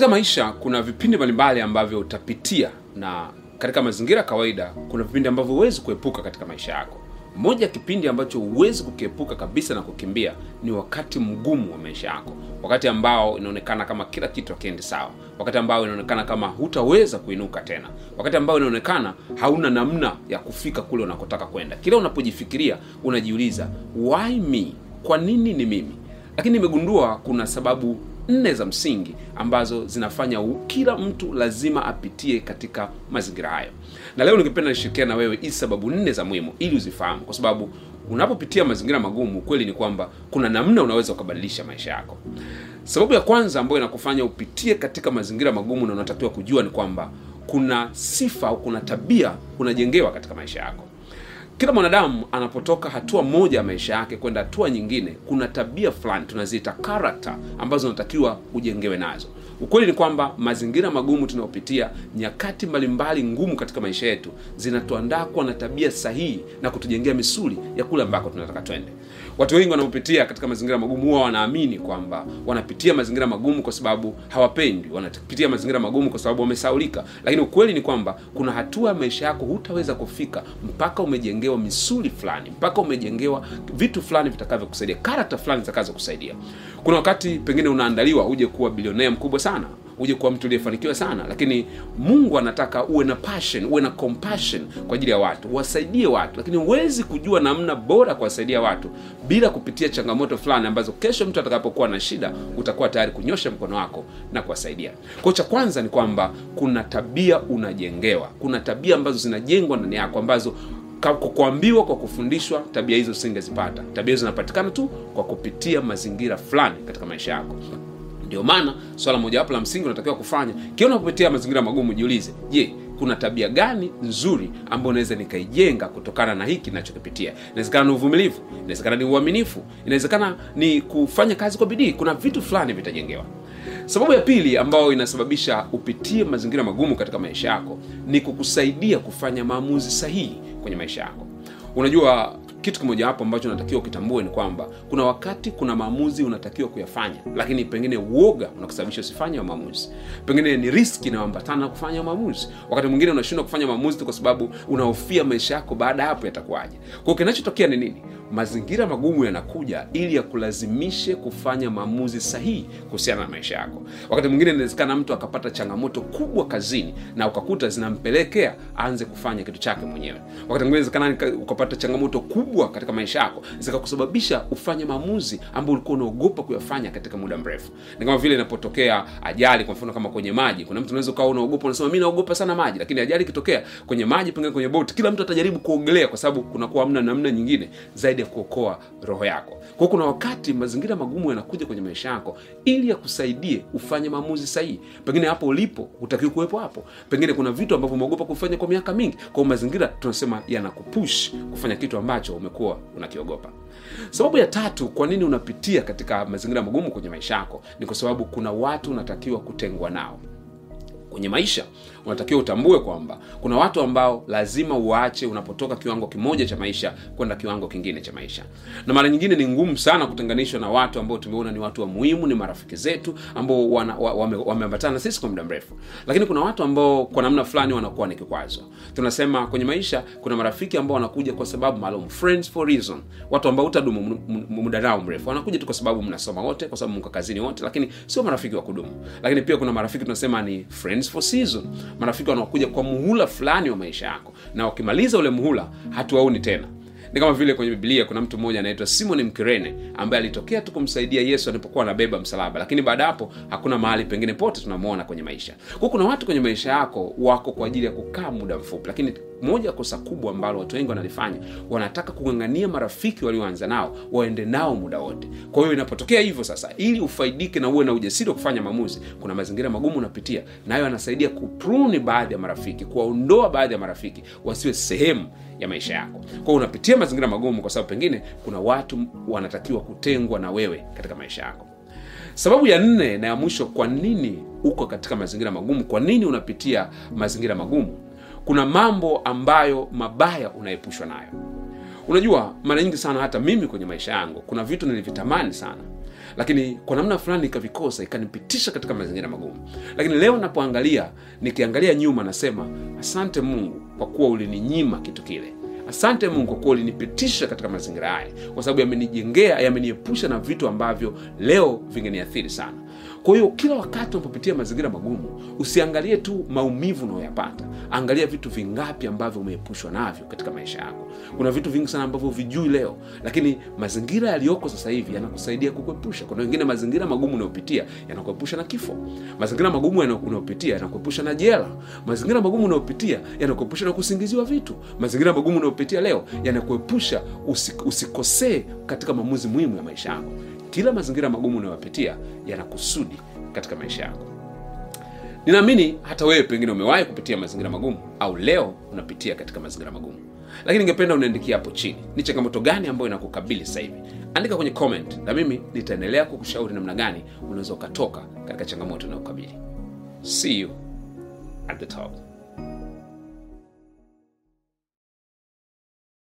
katika maisha kuna vipindi mbalimbali ambavyo utapitia na katika mazingira ya kawaida kuna vipindi ambavyo huwezi kuepuka katika maisha yako. Moja ya kipindi ambacho huwezi kukiepuka kabisa na kukimbia ni wakati mgumu wa maisha yako. Wakati ambao inaonekana kama kila kitu akiendi sawa. Wakati ambao inaonekana kama hutaweza kuinuka tena. Wakati ambao inaonekana hauna namna ya kufika kule unakotaka kwenda. Kila unapojifikiria unajiuliza why me? Kwa nini ni mimi? Lakini nimegundua kuna sababu nne za msingi ambazo zinafanya kila mtu lazima apitie katika mazingira hayo. Na leo ningependa nishirikiana na wewe hizi sababu nne za muhimu ili uzifahamu kwa sababu unapopitia mazingira magumu kweli ni kwamba kuna namna unaweza ukabadilisha maisha yako. Sababu ya kwanza ambayo inakufanya upitie katika mazingira magumu na unatakiwa kujua ni kwamba kuna sifa au kuna tabia unajengewa katika maisha yako kila mwanadamu anapotoka hatua moja ya maisha yake kwenda hatua nyingine kuna tabia fulani tunaziita karakta ambazo unatakiwa ujengewe nazo ukweli ni kwamba mazingira magumu tunayopitia nyakati mbalimbali ngumu katika maisha yetu zinatuandaa kuwa na tabia sahihi na kutujengea misuli ya kule ambako tunataka twende. Watu wengi wanaopitia katika mazingira magumu huwa wanaamini kwamba wanapitia mazingira magumu kwa sababu hawapendi wanapitia mazingira magumu kwa sababu wamesaulika. Lakini ukweli ni kwamba kuna hatua ya maisha yako hutaweza kufika mpaka umejengewa misuli fulani mpaka umejengewa vitu fulani vitakavyokusaidia karakta fulani zitakazokusaidia. Kuna wakati pengine unaandaliwa uje kuwa bilionea mkubwa sana uje kuwa mtu uliyefanikiwa sana. Lakini mungu anataka uwe na passion uwe na compassion kwa ajili ya watu wasaidie watu. Lakini huwezi kujua namna bora kuwasaidia watu bila kupitia changamoto fulani ambazo kesho mtu atakapokuwa na shida utakuwa tayari kunyosha mkono wako na kuwasaidia. Kwao cha kwanza ni kwamba kuna tabia unajengewa. Kuna tabia ambazo zinajengwa ndani yako ambazo kuambiwa kwa kufundishwa tabia hizo singezipata tabia hizo zinapatikana tu kwa kupitia mazingira fulani katika maisha yako ndio maana swala mojawapo la msingi unatakiwa kufanya kila unapopitia mazingira magumu jiulize je kuna tabia gani nzuri ambayo naweza nikaijenga kutokana na hiki nachokipitia inawezekana ni uvumilivu inawezekana ni uaminifu inawezekana ni kufanya kazi kwa bidii. Kuna vitu fulani vitajengewa. Sababu ya pili ambayo inasababisha upitie mazingira magumu katika maisha yako ni kukusaidia kufanya maamuzi sahihi kwenye maisha yako. Unajua kitu kimoja hapo ambacho unatakiwa ukitambue ni kwamba kuna wakati kuna maamuzi unatakiwa kuyafanya lakini pengine uoga unakusababisha usifanye maamuzi. Pengine ni riski inayoambatana na kufanya maamuzi. Wakati mwingine unashindwa kufanya maamuzi tu kwa sababu unahofia maisha yako baada ya hapo yatakuwaje. Kwao kinachotokea ni nini mazingira magumu yanakuja ili yakulazimishe kufanya maamuzi sahihi kuhusiana na maisha yako. Wakati mwingine inawezekana mtu akapata changamoto kubwa kazini na ukakuta zinampelekea aanze kufanya kitu chake mwenyewe. Wakati mwingine inawezekana ukapata changamoto kubwa katika maisha yako zikakusababisha ufanye maamuzi ambayo ulikuwa unaogopa kuyafanya katika muda mrefu. Ni kama vile inapotokea ajali kwa mfano kama kwenye maji. Kuna mtu unaweza ukawa unaogopa unasema mi naogopa sana maji. Lakini ajali ikitokea kwenye maji pengine kwenye boti kila mtu atajaribu kuogelea kwa sababu kunakuwa hamna namna nyingine zaidi ya kuokoa roho yako. Kwao kuna wakati mazingira magumu yanakuja kwenye maisha yako ili yakusaidie ufanye maamuzi sahihi. Pengine hapo ulipo hutakiwi kuwepo hapo. Pengine kuna vitu ambavyo umeogopa kufanya kwa miaka mingi. Kwao mazingira tunasema yanakupush kufanya kitu ambacho umekuwa unakiogopa. Sababu ya tatu kwa nini unapitia katika mazingira magumu kwenye maisha yako? Ni kwa sababu kuna watu unatakiwa kutengwa nao kwenye maisha unatakiwa utambue kwamba kuna watu ambao lazima uwaache unapotoka kiwango kimoja cha maisha kwenda kiwango kingine cha maisha. Na mara nyingine ni ngumu sana kutenganishwa na watu ambao tumeona ni watu wa muhimu ni marafiki zetu ambao wameambatana wame, wame sisi kwa muda mrefu. Lakini kuna watu ambao kwa namna fulani wanakuwa ni kikwazo. Tunasema kwenye maisha kuna marafiki ambao wanakuja kwa sababu maalum friends for reason. Watu ambao utadumu muda nao mrefu. Wanakuja tu kwa sababu mnasoma wote kwa sababu mko kazini wote lakini sio marafiki wa kudumu. Lakini pia kuna marafiki tunasema ni friends for season. Marafiki wanaokuja kwa muhula fulani wa maisha yako. Na wakimaliza ule muhula hatuwaoni tena. Ni kama vile kwenye biblia kuna mtu mmoja anaitwa simon mkirene ambaye alitokea tu kumsaidia yesu alipokuwa anabeba msalaba. Lakini baada hapo hakuna mahali pengine pote tunamwona kwenye maisha. Kwa kuna watu kwenye maisha yako wako kwa ajili ya kukaa muda mfupi. Lakini moja kosa kubwa ambalo watu wengi wanalifanya wanataka kung'ang'ania marafiki walioanza nao waende nao muda wote. Kwa hiyo inapotokea hivyo sasa ili ufaidike na uwe na ujasiri wa kufanya maamuzi kuna mazingira magumu unapitia. Nayo anasaidia kupruni baadhi ya marafiki kuwaondoa baadhi ya marafiki wasiwe sehemu ya maisha yako. Kwao unapitia mazingira magumu kwa sababu pengine kuna watu wanatakiwa kutengwa na wewe katika maisha yako. Sababu ya nne na ya mwisho kwa nini uko katika mazingira magumu? Kwa nini unapitia mazingira magumu kuna mambo ambayo mabaya unaepushwa nayo. Unajua mara nyingi sana hata mimi kwenye maisha yangu kuna vitu nilivitamani sana. Lakini kwa namna fulani ikavikosa ikanipitisha katika mazingira magumu. Lakini leo napoangalia nikiangalia nyuma nasema asante mungu kwa kuwa ulininyima kitu kile. Asante mungu kwa kuwa ulinipitisha katika mazingira haya. Kwa sababu yamenijengea yameniepusha na vitu ambavyo leo vingeniathiri sana kwa hiyo kila wakati unapopitia mazingira magumu usiangalie tu maumivu unayoyapata. Angalia vitu vingapi ambavyo umeepushwa navyo katika maisha yako. Kuna vitu vingi sana ambavyo vijui leo lakini mazingira yaliyoko sasa hivi yanakusaidia kukuepusha. Kuna wengine mazingira magumu unayopitia yanakuepusha na kifo. Mazingira magumu unayopitia yanakuepusha na jela. Mazingira magumu unayopitia yanakuepusha na kusingiziwa vitu. Mazingira magumu unayopitia leo yanakuepusha usikosee katika maamuzi muhimu ya maisha yako kila mazingira magumu unayopitia yana kusudi katika maisha yako. Ninaamini hata wewe pengine umewahi kupitia mazingira magumu au leo unapitia katika mazingira magumu. Lakini ningependa uniandikia hapo chini ni changamoto gani ambayo inakukabili sasa hivi? Andika kwenye comment na mimi nitaendelea kukushauri namna gani unaweza ukatoka katika changamoto inayokabili see you at the top